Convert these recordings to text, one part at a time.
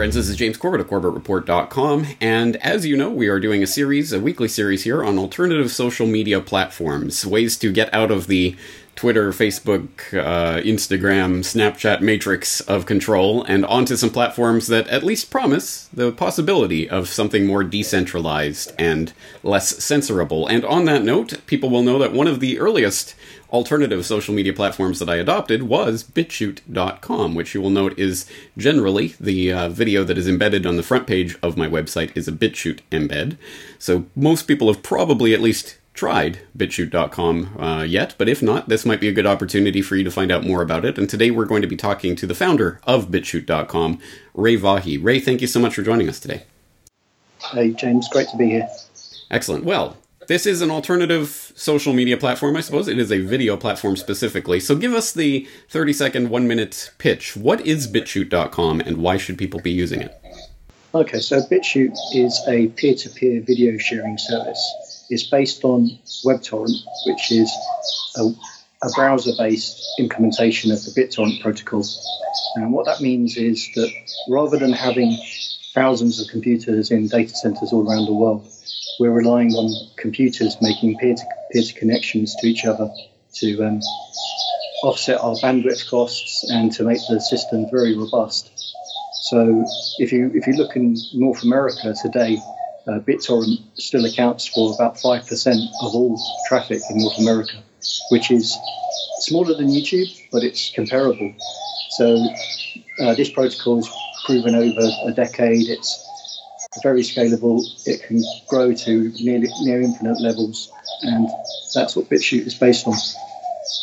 friends. This is James Corbett of CorbettReport.com. And as you know, we are doing a series, a weekly series here on alternative social media platforms, ways to get out of the Twitter, Facebook, uh, Instagram, Snapchat matrix of control and onto some platforms that at least promise the possibility of something more decentralized and less censorable. And on that note, people will know that one of the earliest alternative social media platforms that I adopted was BitChute.com, which you will note is generally the uh, video that is embedded on the front page of my website is a BitChute embed. So most people have probably at least tried bitchute.com uh, yet, but if not, this might be a good opportunity for you to find out more about it. And today we're going to be talking to the founder of bitchute.com, Ray Vahey. Ray, thank you so much for joining us today. Hey, James, great to be here. Excellent. Well, this is an alternative social media platform, I suppose. It is a video platform specifically. So give us the 30 second, one minute pitch. What is bitchute.com and why should people be using it? Okay, so BitChute is a peer to peer video sharing service It's based on WebTorrent, which is a, a browser based implementation of the BitTorrent protocol. And what that means is that rather than having thousands of computers in data centers all around the world, we're relying on computers making peer to peer connections to each other to um, offset our bandwidth costs and to make the system very robust. So if you if you look in North America today, uh, BitTorrent still accounts for about 5% of all traffic in North America, which is smaller than YouTube, but it's comparable. So uh, this protocol is proven over a decade. It's very scalable. It can grow to nearly near infinite levels, and that's what BitChute is based on.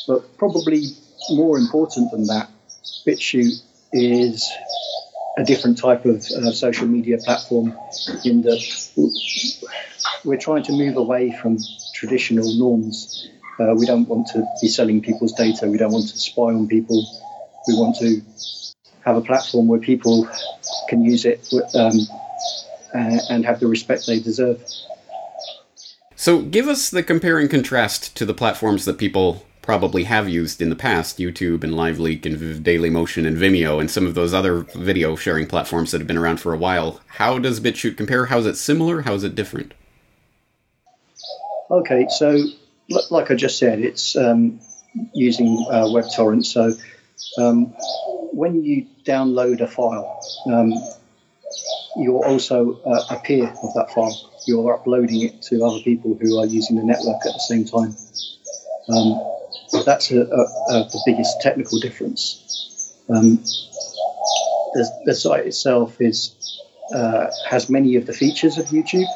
But probably more important than that, BitChute is a different type of uh, social media platform in that we're trying to move away from traditional norms. Uh, we don't want to be selling people's data. We don't want to spy on people. We want to have a platform where people can use it um, and have the respect they deserve. So, give us the compare and contrast to the platforms that people probably have used in the past YouTube and LiveLeak and Dailymotion and Vimeo and some of those other video sharing platforms that have been around for a while. How does BitChute compare? How is it similar? How is it different? Okay, so like I just said, it's um, using uh, WebTorrent. So um, when you download a file, um, you're also uh, a peer of that file. You're uploading it to other people who are using the network at the same time. Um, that's a, a, a, the biggest technical difference. Um, the, the, site itself is uh, has many of the features of YouTube,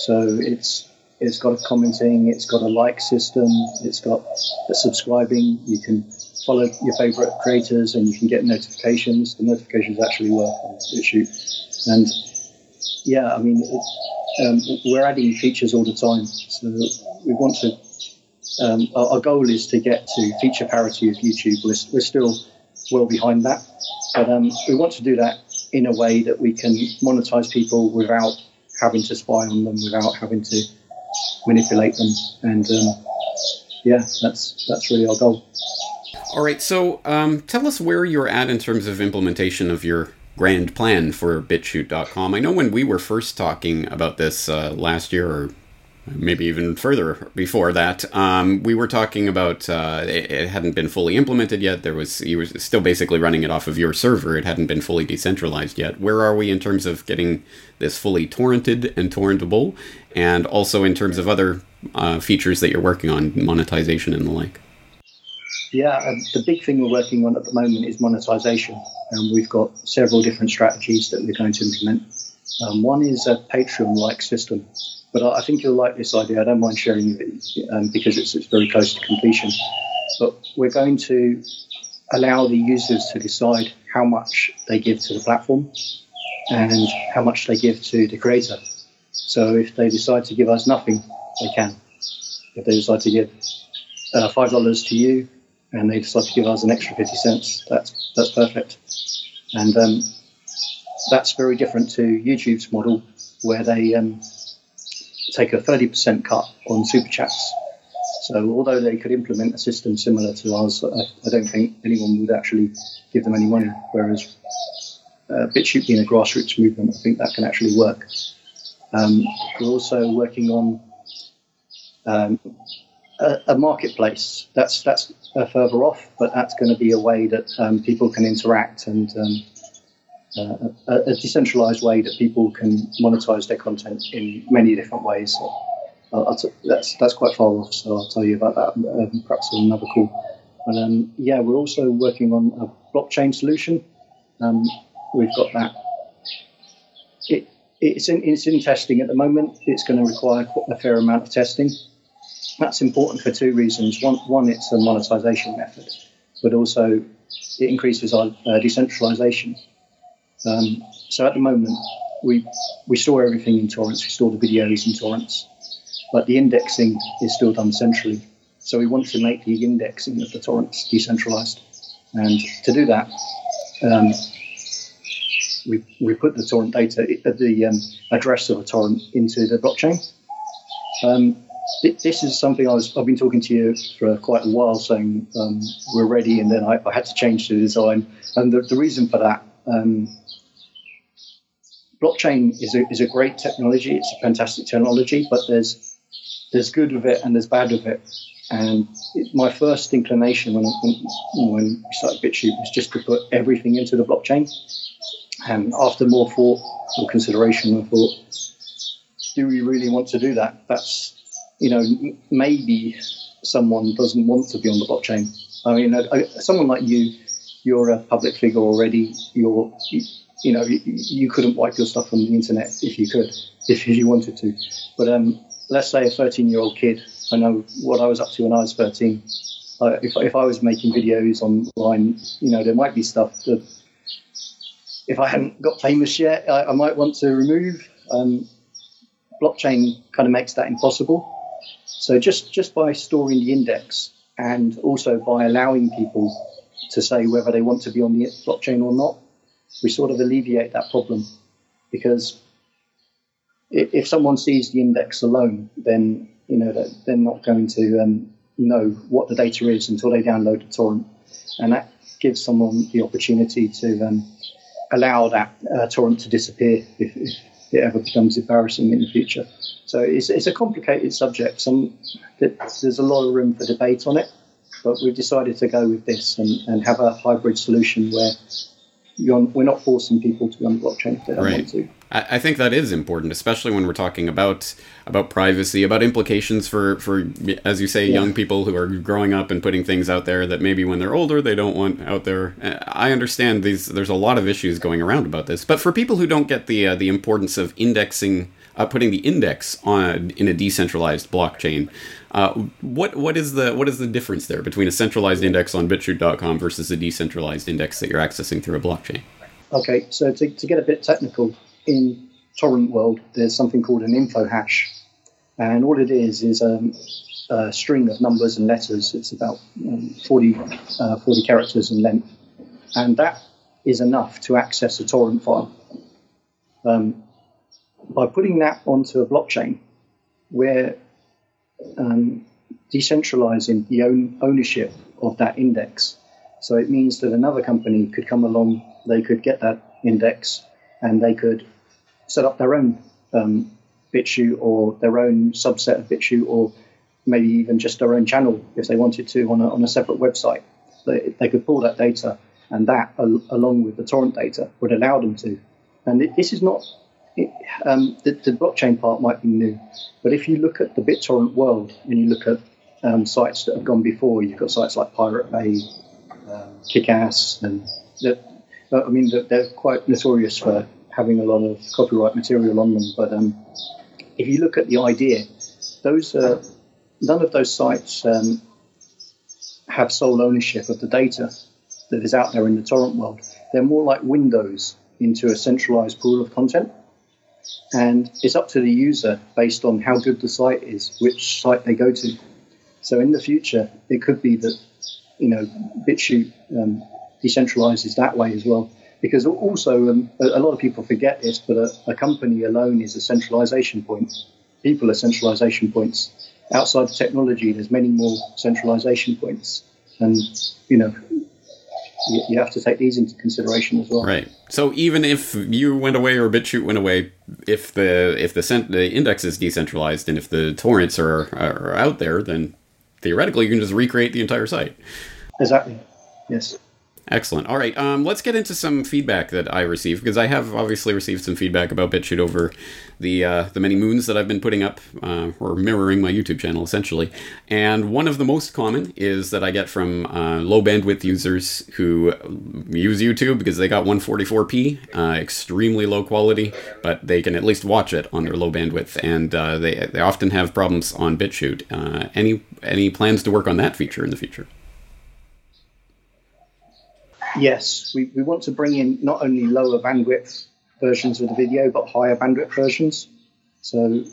so it's it's got a commenting, it's got a like system, it's got a subscribing. You can follow your favorite creators and you can get notifications. The notifications actually work on YouTube, and yeah, I mean, um, we're adding features all the time. So we want to um, our, our, goal is to get to feature parity with YouTube. We're, we're still well behind that, but um, we want to do that in a way that we can monetize people without having to spy on them, without having to manipulate them, and um, yeah, that's that's really our goal. All right, so um, tell us where you're at in terms of implementation of your grand plan for BitChute.com. I know when we were first talking about this uh, last year or maybe even further before that. Um, we were talking about uh, it, it, hadn't been fully implemented yet. There was you were still basically running it off of your server. It hadn't been fully decentralized yet. Where are we in terms of getting this fully torrented and torrentable, and also in terms of other uh, features that you're working on, monetization and the like? Yeah, um, the big thing we're working on at the moment is monetization, and we've got several different strategies that we're going to implement. Um, one is a Patreon-like system but I, think you'll like this idea. I don't mind sharing it um, because it's, it's very close to completion. But we're going to allow the users to decide how much they give to the platform and how much they give to the creator. So if they decide to give us nothing, they can. If they decide to give uh, five dollars to you and they decide to give us an extra fifty cents, that's that's perfect. And um, that's very different to YouTube's model, where they um, take a 30% cut on super chats. So although they could implement a system similar to ours, I, I don't think anyone would actually give them any money. Whereas uh, BitChute being a grassroots movement, I think that can actually work. Um, we're also working on um, a, marketplace. That's that's uh, further off, but that's going to be a way that um, people can interact and um, uh, a, a, decentralized way that people can monetize their content in many different ways. So t- that's that's quite far off, so I'll tell you about that um, perhaps in another call. But um, yeah, we're also working on a blockchain solution. Um, we've got that. It, it's in, it's in testing at the moment. It's going to require a fair amount of testing. That's important for two reasons. One, one it's a monetization method, but also it increases our uh, decentralization. Um, so at the moment, we we store everything in torrents. We store the videos in torrents, but the indexing is still done centrally. So we want to make the indexing of the torrents decentralized, and to do that, um, we, we put the torrent data, the um, address of a torrent into the blockchain. Um, this is something I was, I've been talking to you for quite a while saying um, we're ready, and then I, I, had to change the design. And the, the reason for that, um, blockchain is a, is a great technology, it's a fantastic technology, but there's, there's good with it and there's bad with it. And it, my first inclination when, when, when we started BitChute was just to put everything into the blockchain. And after more thought or consideration, I thought, do we really want to do that? That's, you know, maybe someone doesn't want to be on the blockchain. I mean, someone like you, you're a public figure already. You're, you, you know, you, you, couldn't wipe your stuff from the internet if you could, if you wanted to. But um, let's say a 13 year old kid, I know what I was up to when I was 13. Uh, if, if I was making videos online, you know, there might be stuff that if I hadn't got famous yet, I, I might want to remove. Um, blockchain kind of makes that impossible. So just, just by storing the index and also by allowing people to say whether they want to be on the blockchain or not, we sort of alleviate that problem. Because if someone sees the index alone, then you know they're not going to um, know what the data is until they download the torrent, and that gives someone the opportunity to um, allow that uh, torrent to disappear if, if, it ever becomes embarrassing in the future. So it's, it's a complicated subject. Some there's a lot of room for debate on it, but we've decided to go with this and, and have a hybrid solution where we're not forcing people to be on the blockchain if they don't right. want to. I, think that is important, especially when we're talking about about privacy, about implications for for as you say, yeah. young people who are growing up and putting things out there that maybe when they're older they don't want out there. I understand these. There's a lot of issues going around about this, but for people who don't get the uh, the importance of indexing, uh, putting the index on in a decentralized blockchain. Uh, what what is the what is the difference there between a centralized index on BitChute.com versus a decentralized index that you're accessing through a blockchain? Okay, so to, to get a bit technical, in torrent world, there's something called an info hash, and all it is is um, a string of numbers and letters. It's about um, 40, uh, 40 characters in length, and that is enough to access a torrent file. Um, by putting that onto a blockchain, we're um, decentralizing the own ownership of that index. So it means that another company could come along, they could get that index, and they could set up their own um, or their own subset of BitChute or maybe even just their own channel if they wanted to on a, on a separate website. They, they could pull that data and that, al- along with the torrent data, would allow them to. And this is not, um, the, the, blockchain part might be new, but if you look at the BitTorrent world and you look at um, sites that have gone before, you've got sites like Pirate Bay, um, Kickass, and the, I mean, they're, they're quite notorious for having a lot of copyright material on them. But um, if you look at the idea, those uh, none of those sites um, have sole ownership of the data that is out there in the torrent world. They're more like windows into a centralized pool of content. And it's up to the user based on how good the site is, which site they go to. So in the future, it could be that you know BitChute um, decentralizes that way as well because also um, a, lot of people forget this, but a, a, company alone is a centralization point. People are centralization points. Outside of technology, there's many more centralization points, and you know, you, you have to take these into consideration as well. Right. So even if you went away or BitChute went away, if the if the cent- the index is decentralized and if the torrents are are out there, then theoretically you can just recreate the entire site. Exactly. Yes. Excellent. All right, um, let's get into some feedback that I received because I have obviously received some feedback about BitChute over the uh, the many moons that I've been putting up uh, or mirroring my YouTube channel essentially. And one of the most common is that I get from uh, low bandwidth users who use YouTube because they got 144p, uh, extremely low quality, but they can at least watch it on their low bandwidth, and uh, they they often have problems on BitChute. Uh, any any plans to work on that feature in the future? Yes, we, we want to bring in not only lower bandwidth versions of the video, but higher bandwidth versions. So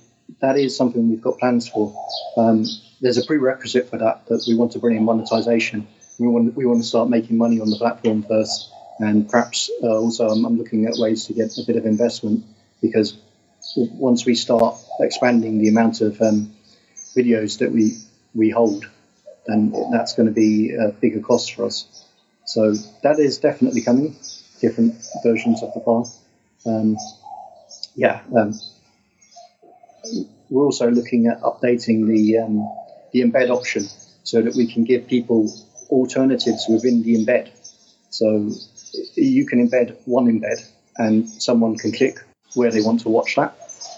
that is something we've got plans for. Um, there's a prerequisite for that that we want to bring in monetization. We want we want to start making money on the platform first, and perhaps uh, also I'm, I'm looking at ways to get a bit of investment because once we start expanding the amount of um, videos that we we hold, then that's going to be a bigger cost for us. So that is definitely coming, different versions of the file. Um, yeah, um, we're also looking at updating the um, the embed option so that we can give people alternatives within the embed. So you can embed one embed, and someone can click where they want to watch that,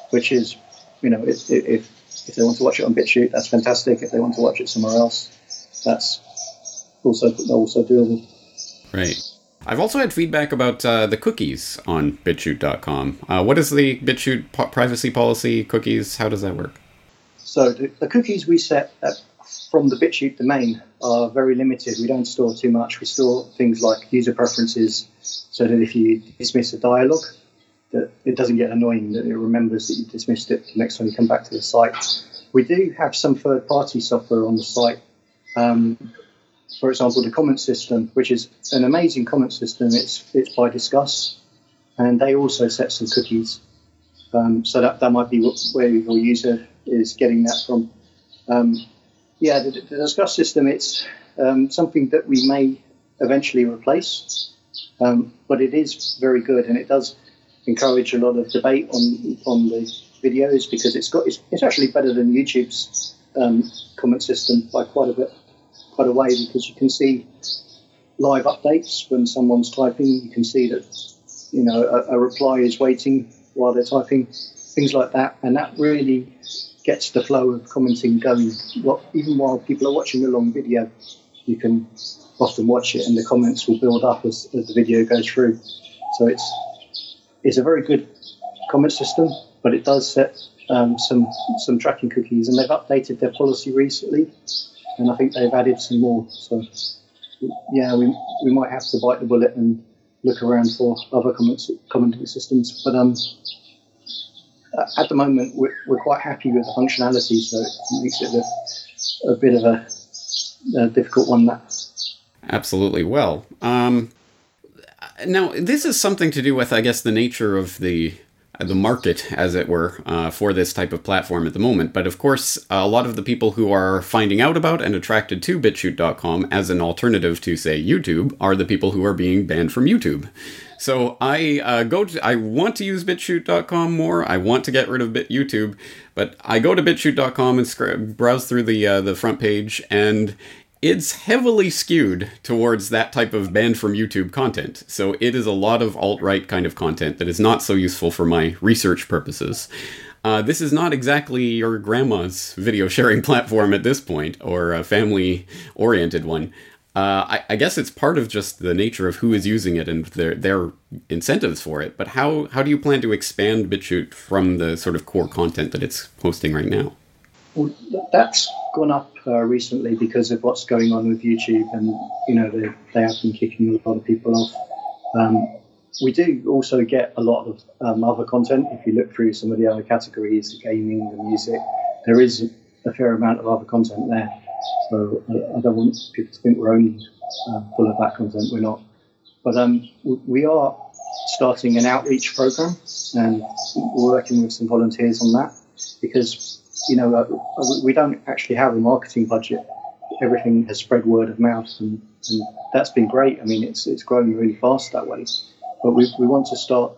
which is, you know, if if, if they want to watch it on BitChute, that's fantastic. If they want to watch it somewhere else, that's also also doable. Right. I've also had feedback about uh, the cookies on BitChute.com. Uh, what is the BitChute po- privacy policy? Cookies? How does that work? So the, the cookies we set from the BitChute domain are very limited. We don't store too much. We store things like user preferences, so that if you dismiss a dialog, that it doesn't get annoying. That it remembers that you dismissed it the next time you come back to the site. We do have some third-party software on the site. Um, for example, the comment system, which is an amazing comment system. It's it's by Disqus, and they also set some cookies. Um, so that, that might be where your user is getting that from. Um, yeah, the, the Disqus system, it's um, something that we may eventually replace, um, but it is very good and it does encourage a lot of debate on on the videos because it's got it's, it's actually better than YouTube's um, comment system by quite a bit quite a way because you can see live updates when someone's typing. You can see that you know a, a reply is waiting while they're typing, things like that, and that really gets the flow of commenting going. What, even while people are watching a long video, you can often watch it, and the comments will build up as, as the video goes through. So it's it's a very good comment system, but it does set um, some some tracking cookies, and they've updated their policy recently and I think they've added some more. So yeah, we, we might have to bite the bullet and look around for other commenting systems. But um, at the moment, we're, we're quite happy with the functionality, so it makes it a, a bit of a, a, difficult one. That absolutely well. Um, now, this is something to do with, I guess, the nature of the the market, as it were, uh, for this type of platform at the moment. But of course, a lot of the people who are finding out about and attracted to BitChute.com as an alternative to, say, YouTube are the people who are being banned from YouTube. So I uh, go to, I want to use BitChute.com more. I want to get rid of Bit YouTube, but I go to BitChute.com and browse through the uh, the front page, and it's heavily skewed towards that type of banned from YouTube content. So it is a lot of alt right kind of content that is not so useful for my research purposes. Uh, this is not exactly your grandma's video sharing platform at this point, or a family oriented one. Uh, I, I, guess it's part of just the nature of who is using it and their their incentives for it. But how how do you plan to expand BitChute from the sort of core content that it's hosting right now? Well, that's gone up uh, recently because of what's going on with YouTube, and you know they, they have been kicking a lot of people off. Um, we do also get a lot of um, other content. If you look through some of the other categories, the gaming, the music, there is a fair amount of other content there. So I, I don't want people to think we're only uh, full of that content. We're not. But um, we are starting an outreach program, and we're working with some volunteers on that because you know, uh, we don't actually have a marketing budget everything has spread word of mouth, and, and that's been great. I mean, it's it's growing really fast that way. But we we want to start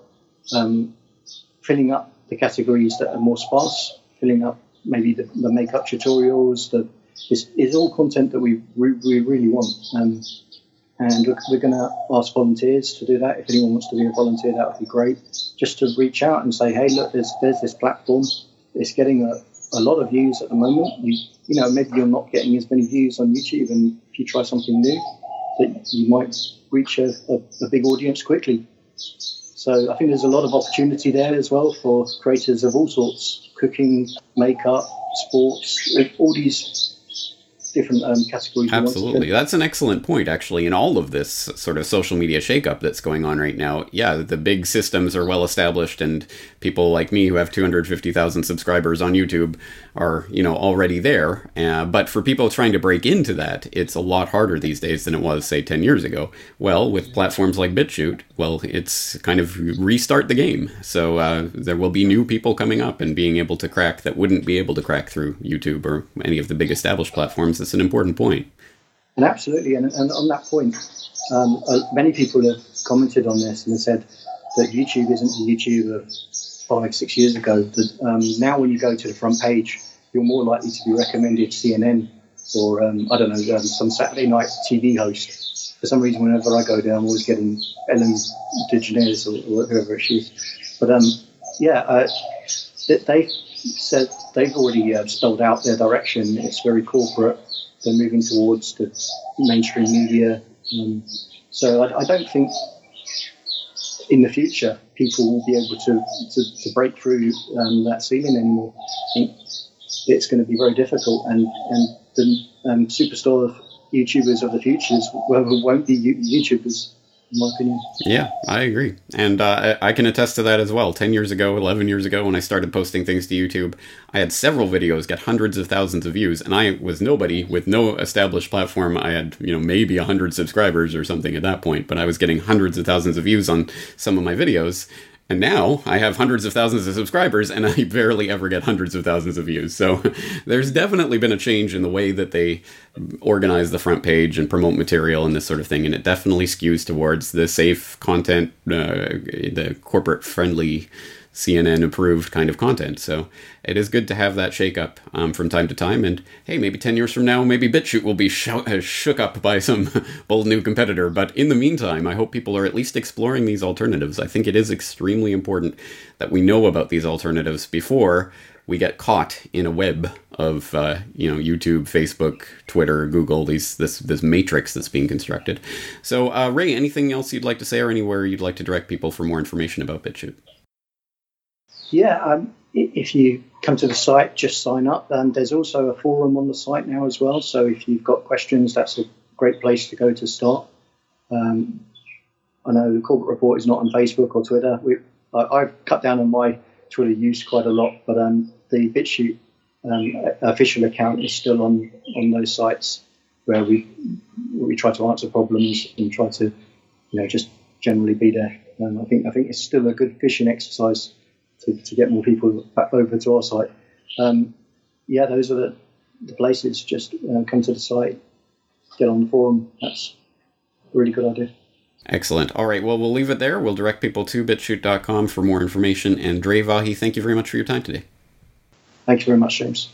um, filling up the categories that are more sparse, filling up maybe the, the makeup tutorials. The is is all content that we we, we really want. Um, and we're, we're going to ask volunteers to do that. If anyone wants to be a volunteer, that would be great. Just to reach out and say, hey, look, there's there's this platform. It's getting a, a lot of views at the moment. You you know maybe you're not getting as many views on YouTube, and if you try something new, that you might reach a, a, a big audience quickly. So I think there's a lot of opportunity there as well for creators of all sorts: cooking, makeup, sports, all these different um, categories. Absolutely, that's an excellent point. Actually, in all of this sort of social media shakeup that's going on right now, yeah, the big systems are well established, and people like me who have 250,000 subscribers on YouTube are you know already there. Uh, but for people trying to break into that, it's a lot harder these days than it was say 10 years ago. Well, with platforms like BitChute, well, it's kind of restart the game. So uh, there will be new people coming up and being able to crack that wouldn't be able to crack through YouTube or any of the big established platforms it's an important point. And absolutely, and, and on that point, um, uh, many people have commented on this and have said that YouTube isn't the YouTube of five, six years ago. That um, now, when you go to the front page, you're more likely to be recommended CNN or um, I don't know um, some Saturday night TV host. For some reason, whenever I go there, I'm always getting Ellen DeGeneres or, or whoever is. But um, yeah, uh, they said they've already uh, spelled out their direction. It's very corporate they're moving towards the mainstream media. Um, so I, I, don't think in the future people will be able to, to, to break through um, that ceiling anymore. I think it's going to be very difficult, and, and the um, superstar YouTubers of the future won't be YouTubers in my opinion. Yeah, I agree. And uh, I can attest to that as well. 10 years ago, 11 years ago, when I started posting things to YouTube, I had several videos get hundreds of thousands of views, and I was nobody with no established platform. I had, you know, maybe 100 subscribers or something at that point, but I was getting hundreds of thousands of views on some of my videos. And now I have hundreds of thousands of subscribers and I barely ever get hundreds of thousands of views. So there's definitely been a change in the way that they organize the front page and promote material and this sort of thing. And it definitely skews towards the safe content, uh, the corporate friendly CNN approved kind of content. So it is good to have that shake up um, from time to time. And hey, maybe 10 years from now, maybe BitChute will be uh, shook up by some bold new competitor. But in the meantime, I hope people are at least exploring these alternatives. I think it is extremely important that we know about these alternatives before we get caught in a web of uh, you know YouTube, Facebook, Twitter, Google, these this this matrix that's being constructed. So, uh, Ray, anything else you'd like to say, or anywhere you'd like to direct people for more information about BitChute? Yeah, um, if you come to the site, just sign up. And there's also a forum on the site now as well. So if you've got questions, that's a great place to go to start. Um, I know the Corbett Report is not on Facebook or Twitter. We, I, have cut down on my Twitter used quite a lot, but um, the BitChute um, official account is still on on those sites where we we try to answer problems and try to you know just generally be there. Um, I think I think it's still a good fishing exercise to, to get more people back over to our site. Um, yeah, those are the, the places. Just uh, come to the site, get on the forum. That's a really good idea. Excellent. All right. Well, we'll leave it there. We'll direct people to bitchute.com for more information. And Dre Vahey, thank you very much for your time today. Thank you very much, James.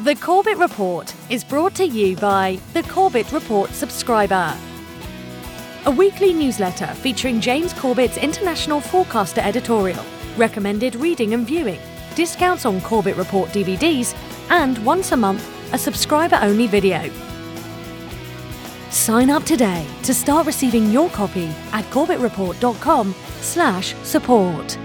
The Corbett Report is brought to you by the Corbett Report subscriber a weekly newsletter featuring James Corbett's international forecaster editorial, recommended reading and viewing, discounts on Corbett Report DVDs, and once a month, a subscriber only video. Sign up today to start receiving your copy at corbettreport.com slash support.